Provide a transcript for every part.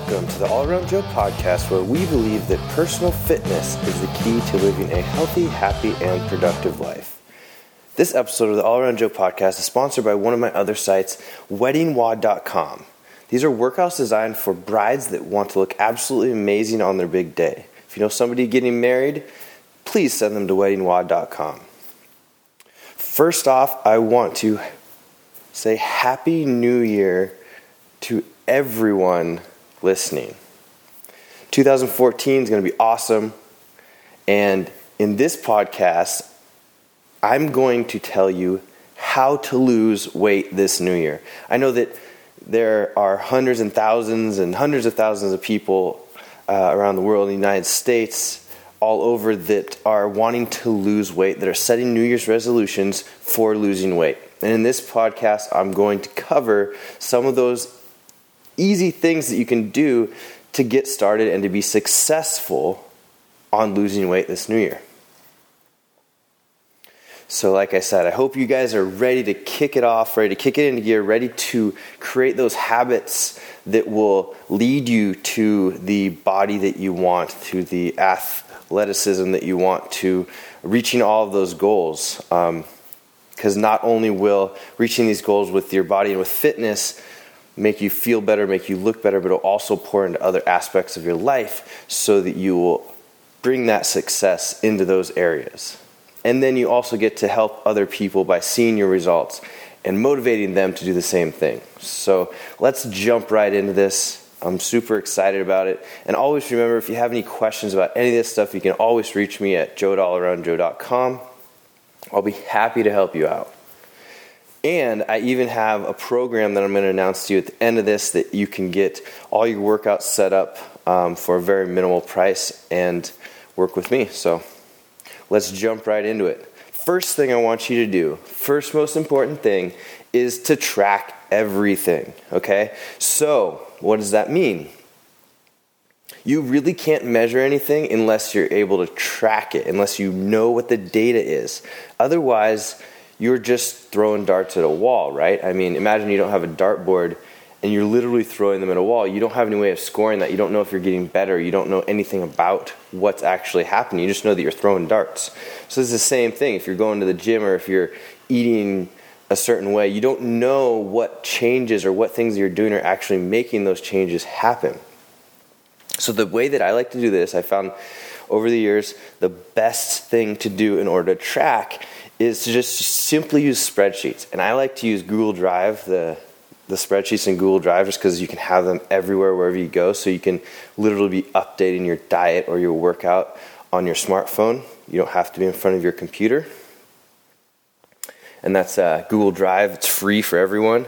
welcome to the All Around Joe podcast, where we believe that personal fitness is the key to living a healthy, happy, and productive life. This episode of the All Around Joe podcast is sponsored by one of my other sites, WeddingWOD.com. These are workouts designed for brides that want to look absolutely amazing on their big day. If you know somebody getting married, please send them to WeddingWOD.com. First off, I want to say Happy New Year to everyone listening. 2014 is going to be awesome. And in this podcast, I'm going to tell you how to lose weight this new year. I know that there are hundreds and thousands and hundreds of thousands of people uh, around the world in the United States, all over, that are wanting to lose weight, that are setting New Year's resolutions for losing weight. And in this podcast, I'm going to cover some of those easy things that you can do to get started and to be successful on losing weight this new year. So, like I said, I hope you guys are ready to kick it off, ready to kick it into gear, ready to create those habits that will lead you to the body that you want, to the athleticism that you want, to reaching all of those goals. Because um, not only will reaching these goals with your body and with fitness make you feel better, make you look better, but it'll also pour into other aspects of your life so that you will bring that success into those areas. And then you also get to help other people by seeing your results and motivating them to do the same thing. So let's jump right into this. I'm super excited about it. And always remember if you have any questions about any of this stuff, you can always reach me at joe@allaroundjoe.com. I'll be happy to help you out. And I even have a program that I'm going to announce to you at the end of this that you can get all your workouts set up um, for a very minimal price and work with me. So let's jump right into it. First thing I want you to do, first most important thing, is to track everything. Okay? So, what does that mean? You really can't measure anything unless you're able to track it, unless you know what the data is. Otherwise, you're just throwing darts at a wall, right? I mean, imagine you don't have a dartboard and you're literally throwing them at a wall. You don't have any way of scoring that. You don't know if you're getting better. You don't know anything about what's actually happening. You just know that you're throwing darts. So it's the same thing. If you're going to the gym or if you're eating a certain way, you don't know what changes or what things you're doing are actually making those changes happen. So the way that I like to do this, I found over the years, the best thing to do in order to track is to just simply use spreadsheets. And I like to use Google Drive, the, the spreadsheets in Google Drive, just because you can have them everywhere, wherever you go. So you can literally be updating your diet or your workout on your smartphone. You don't have to be in front of your computer. And that's uh, Google Drive, it's free for everyone.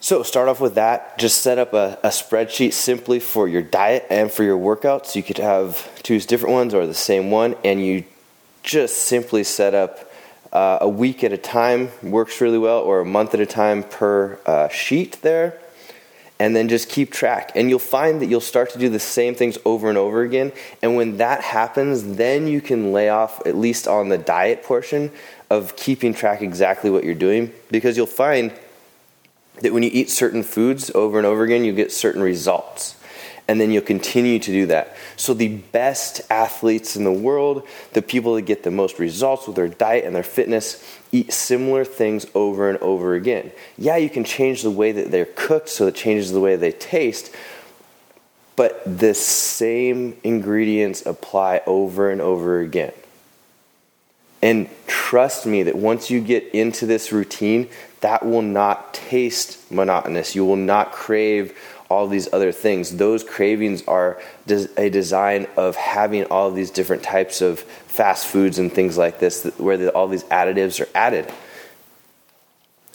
So start off with that. Just set up a, a, spreadsheet simply for your diet and for your workouts. You could have two different ones or the same one, and you just simply set up uh, a week at a time works really well, or a month at a time per uh, sheet there, and then just keep track. And you'll find that you'll start to do the same things over and over again. And when that happens, then you can lay off, at least on the diet portion, of keeping track exactly what you're doing, because you'll find that when you eat certain foods over and over again, you get certain results and then you'll continue to do that. So, the best athletes in the world, the people that get the most results with their diet and their fitness, eat similar things over and over again. Yeah, you can change the way that they're cooked so it changes the way they taste, but the same ingredients apply over and over again. And trust me that once you get into this routine, that will not taste monotonous. You will not crave all these other things. Those cravings are a design of having all these different types of fast foods and things like this, where all these additives are added.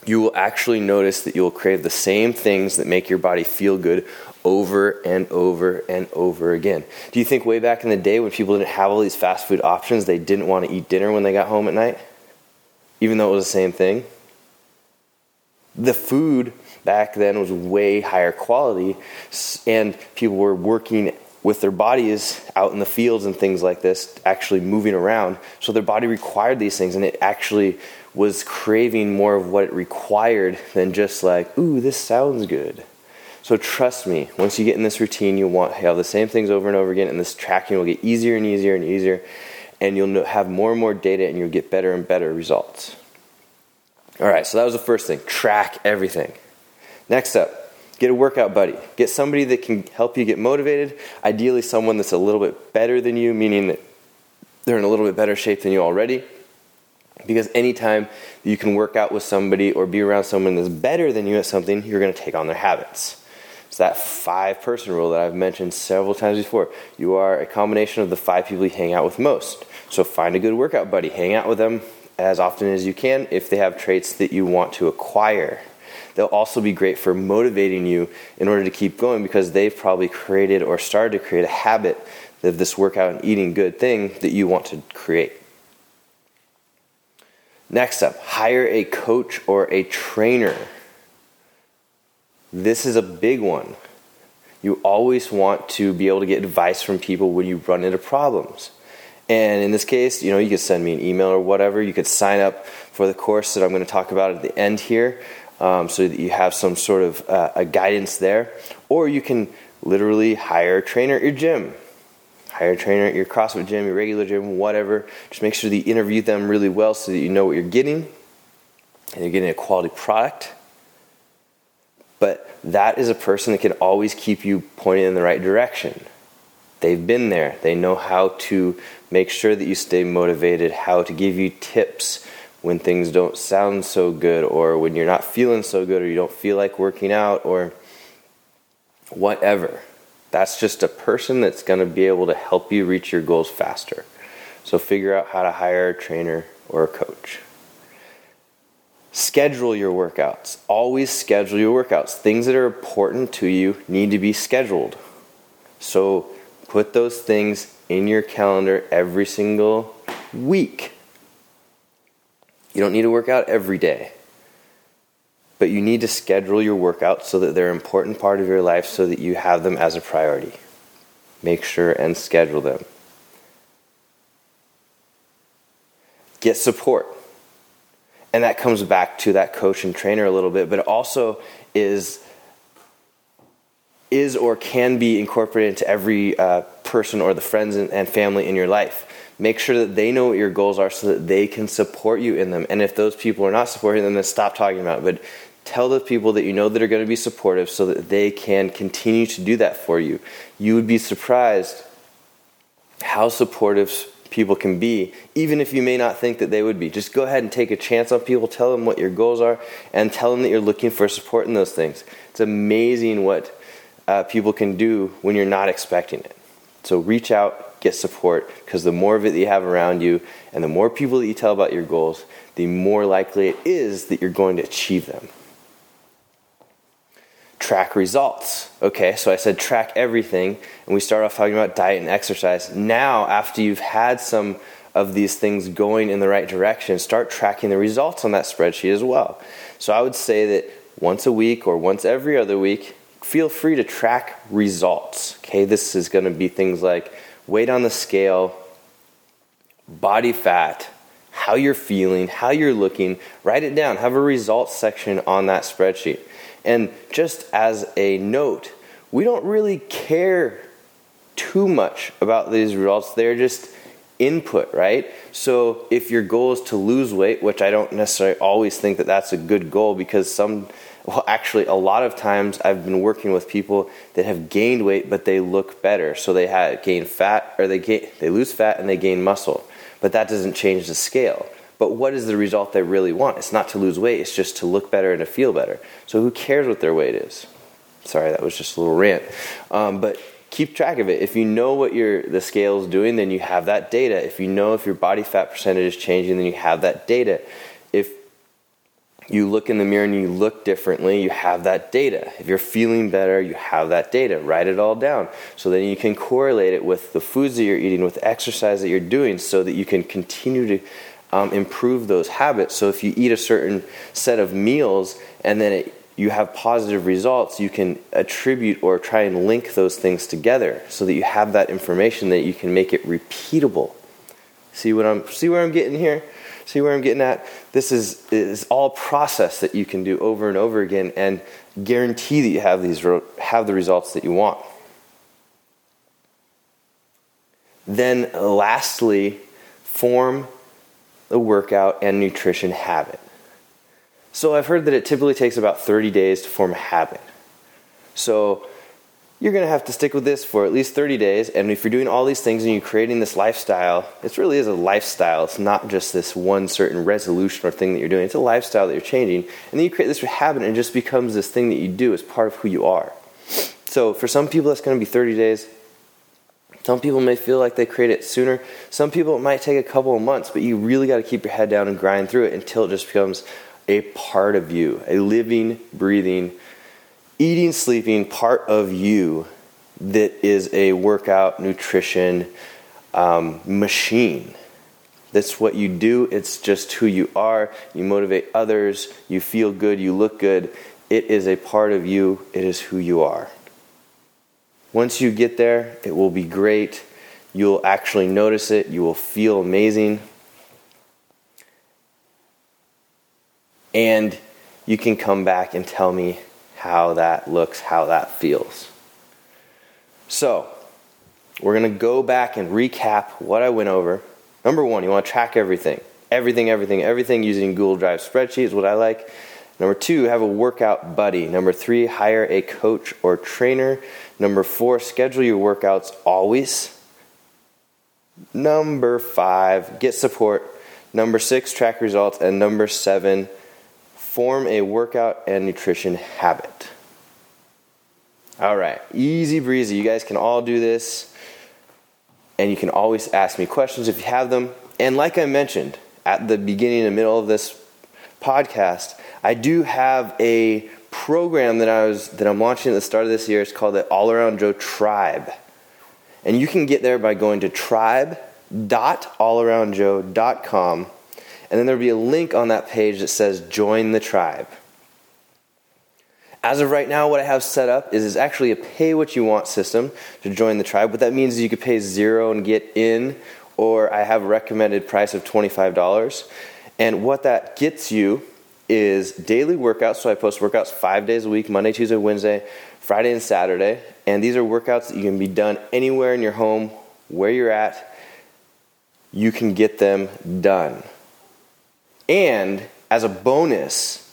You will actually notice that you will crave the same things that make your body feel good over and over and over again. Do you think way back in the day when people didn't have all these fast food options, they didn't want to eat dinner when they got home at night? Even though it was the same thing? The food back then was way higher quality, and people were working with their bodies out in the fields and things like this, actually moving around. So their body required these things, and it actually was craving more of what it required than just like, ooh, this sounds good. So trust me, once you get in this routine, you'll want have the same things over and over again, and this tracking will get easier and easier and easier, and you'll have more and more data, and you'll get better and better results. All right, so that was the first thing track everything. Next up, get a workout buddy. Get somebody that can help you get motivated, ideally, someone that's a little bit better than you, meaning that they're in a little bit better shape than you already. Because anytime you can work out with somebody or be around someone that's better than you at something, you're going to take on their habits. It's that five person rule that I've mentioned several times before. You are a combination of the five people you hang out with most. So find a good workout buddy, hang out with them as often as you can if they have traits that you want to acquire. They'll also be great for motivating you in order to keep going because they've probably created or started to create a habit of this workout and eating good thing that you want to create. Next up, hire a coach or a trainer. This is a big one. You always want to be able to get advice from people when you run into problems. And in this case, you know, you could send me an email or whatever. You could sign up for the course that I'm going to talk about at the end here, um, so that you have some sort of uh, a guidance there. Or you can literally hire a trainer at your gym. Hire a trainer at your CrossFit gym, your regular gym, whatever. Just make sure that you interview them really well so that you know what you're getting and you're getting a quality product. But that is a person that can always keep you pointed in the right direction. They've been there. They know how to make sure that you stay motivated, how to give you tips when things don't sound so good, or when you're not feeling so good, or you don't feel like working out, or whatever. That's just a person that's going to be able to help you reach your goals faster. So figure out how to hire a trainer or a coach. Schedule your workouts. Always schedule your workouts. Things that are important to you need to be scheduled. So put those things in your calendar every single week. You don't need to work out every day, but you need to schedule your workouts so that they're an important part of your life so that you have them as a priority. Make sure and schedule them. Get support and that comes back to that coach and trainer a little bit, but also is is or can be incorporated into every uh, person or the friends and, and family in your life. Make sure that they know what your goals are so that they can support you in them. And if those people are not supporting them, then stop talking about it. But tell the people that you know that are going to be supportive so that they can continue to do that for you. You would be surprised how supportive people can be, even if you may not think that they would be. Just go ahead and take a chance on people, tell them what your goals are, and tell them that you're looking for support in those things. It's amazing what uh, people can do when you're not expecting it. So reach out, get support, because the more of it that you have around you, and the more people that you tell about your goals, the more likely it is that you're going to achieve them track results. Okay, so I said track everything, and we start off talking about diet and exercise. Now, after you've had some of these things going in the right direction, start tracking the results on that spreadsheet as well. So I would say that once a week or once every other week, feel free to track results. Okay, this is going to be things like weight on the scale, body fat, how you're feeling, how you're looking. Write it down. Have a results section on that spreadsheet. And just as a note, we don't really care too much about these results. They're just input, right? So if your goal is to lose weight, which I don't necessarily always think that that's a good goal because some well actually a lot of times I've been working with people that have gained weight but they look better. So they had gain fat or they gain, they lose fat and they gain muscle. But that doesn't change the scale. But what is the result they really want? It's not to lose weight, it's just to look better and to feel better. So who cares what their weight is? Sorry, that was just a little rant. Um, but keep track of it. If you know what your the scale is doing, then you have that data. If you know if your body fat percentage is changing, then you have that data. If you look in the mirror and you look differently, you have that data. If you're feeling better, you have that data. Write it all down. So then you can correlate it with the foods that you're eating, with exercise that you're doing, so that you can continue to um, improve those habits. So if you eat a certain set of meals and then it, you have positive results, you can attribute or try and link those things together so that you have that information that you can make it repeatable. See what I'm see where I'm getting here? See where I'm getting at? This is, is all process that you can do over and over again and guarantee that you have, these, have the results that you want. Then, lastly, form the workout and nutrition habit. So, I've heard that it typically takes about 30 days to form a habit. So, you're going to have to stick with this for at least 30 days. And if you're doing all these things and you're creating this lifestyle, it really is a lifestyle. It's not just this one certain resolution or thing that you're doing. It's a lifestyle that you're changing. And then you create this habit and it just becomes this thing that you do as part of who you are. So for some people, that's going to be 30 days. Some people may feel like they create it sooner. Some people, it might take a couple of months, but you really got to keep your head down and grind through it until it just becomes a part of you, a living, breathing, eating, sleeping part of you that is a workout, nutrition um, machine. That's what you do. It's just who you are. You motivate others. You feel good. You look good. It is a part of you. It is who you are. Once you get there, it will be great. You'll actually notice it. You will feel amazing. And you can come back and tell me how that looks, how that feels. So, we're going to go back and recap what I went over. Number one, you want to track everything. Everything, everything, everything using Google Drive spreadsheet is what I like. Number two, have a workout buddy. Number three, hire a coach or trainer. Number four, schedule your workouts always. Number five, get support. Number six, track results. And number seven, form a workout and nutrition habit. All right, easy breezy. You guys can all do this. And you can always ask me questions if you have them. And like I mentioned at the beginning and middle of this podcast, I do have a program that I was that I'm launching at the start of this year. It's called the All Around Joe Tribe. And you can get there by going to tribe.allaroundjoe.com and then there'll be a link on that page that says Join the Tribe. As of right now, what I have set up is, is actually a pay what you want system to join the tribe. What that means is you could pay zero and get in, or I have a recommended price of $25. And what that gets you is daily workouts. So I post workouts five days a week Monday, Tuesday, Wednesday, Friday, and Saturday. And these are workouts that you can be done anywhere in your home, where you're at. You can get them done. And as a bonus,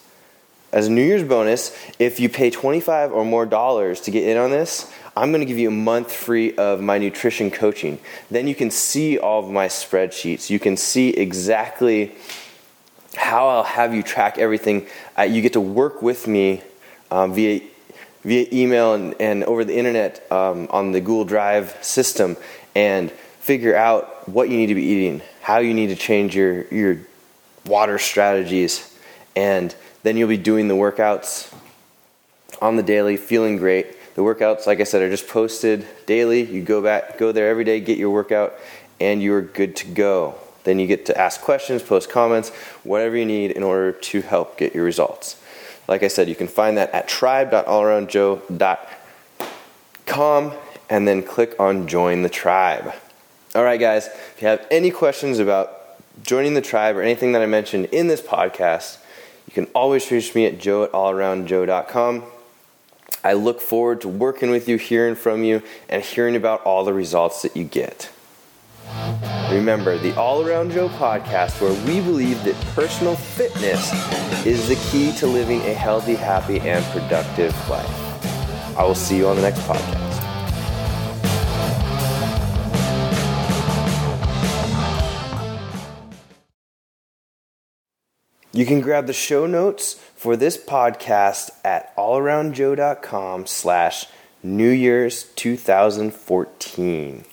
as a New Year's bonus, if you pay 25 or more dollars to get in on this, I'm going to give you a month free of my nutrition coaching. Then you can see all of my spreadsheets. You can see exactly how I'll have you track everything. Uh, you get to work with me um, via via email and, and over the internet um, on the Google Drive system and figure out what you need to be eating, how you need to change your, your water strategies, and then you'll be doing the workouts on the daily, feeling great. The workouts, like I said, are just posted daily. You go back, go there every day, get your workout, and you're good to go. Then you get to ask questions, post comments, whatever you need in order to help get your results. Like I said, you can find that at tribe.allaroundjoe.com and then click on join the tribe. All right, guys, if you have any questions about joining the tribe or anything that I mentioned in this podcast, you can always reach me at joe at allaroundjoe.com. I look forward to working with you, hearing from you, and hearing about all the results that you get. Remember, the All Around Joe podcast, where we believe that personal fitness is the key to living a healthy, happy, and productive life. I will see you on the next podcast. You can grab the show notes for this podcast at allaroundjoe.com slash New Year's 2014.